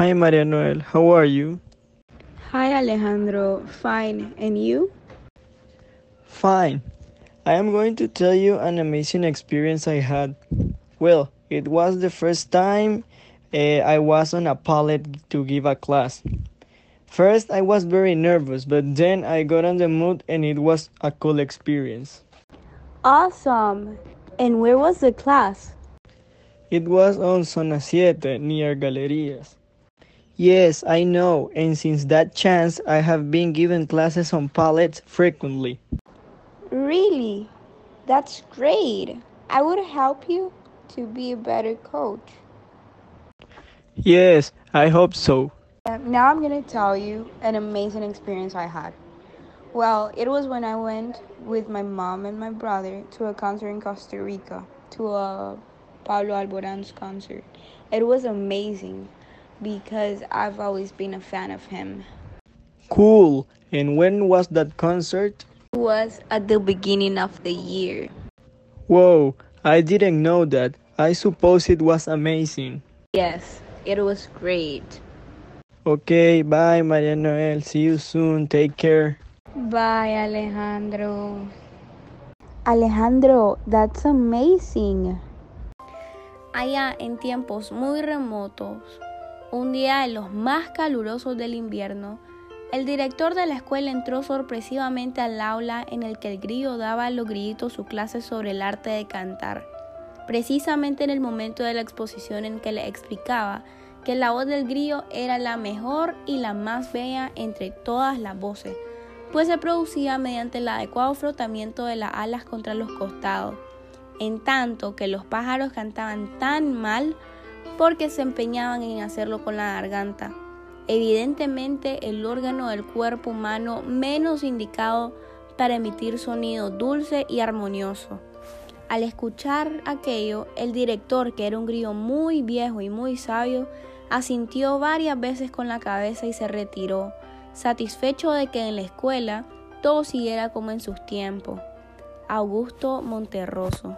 Hi, Maria Noel. How are you? Hi, Alejandro. Fine. And you? Fine. I am going to tell you an amazing experience I had. Well, it was the first time uh, I was on a pallet to give a class. First, I was very nervous, but then I got on the mood and it was a cool experience. Awesome. And where was the class? It was on Zona Siete near Galerías. Yes, I know, and since that chance, I have been given classes on palettes frequently. Really? That's great. I would help you to be a better coach. Yes, I hope so. Now I'm going to tell you an amazing experience I had. Well, it was when I went with my mom and my brother to a concert in Costa Rica, to a Pablo Alboran's concert. It was amazing because I've always been a fan of him. Cool. And when was that concert? It was at the beginning of the year. Whoa, I didn't know that. I suppose it was amazing. Yes, it was great. Okay, bye, Maria Noel. See you soon. Take care. Bye, Alejandro. Alejandro, that's amazing. Allá en tiempos muy remotos, un día de los más calurosos del invierno, el director de la escuela entró sorpresivamente al aula en el que el grillo daba a los grillitos su clase sobre el arte de cantar, precisamente en el momento de la exposición en que le explicaba que la voz del grillo era la mejor y la más bella entre todas las voces, pues se producía mediante el adecuado frotamiento de las alas contra los costados, en tanto que los pájaros cantaban tan mal porque se empeñaban en hacerlo con la garganta. Evidentemente el órgano del cuerpo humano menos indicado para emitir sonido dulce y armonioso. Al escuchar aquello, el director, que era un grillo muy viejo y muy sabio, asintió varias veces con la cabeza y se retiró, satisfecho de que en la escuela todo siguiera como en sus tiempos. Augusto Monterroso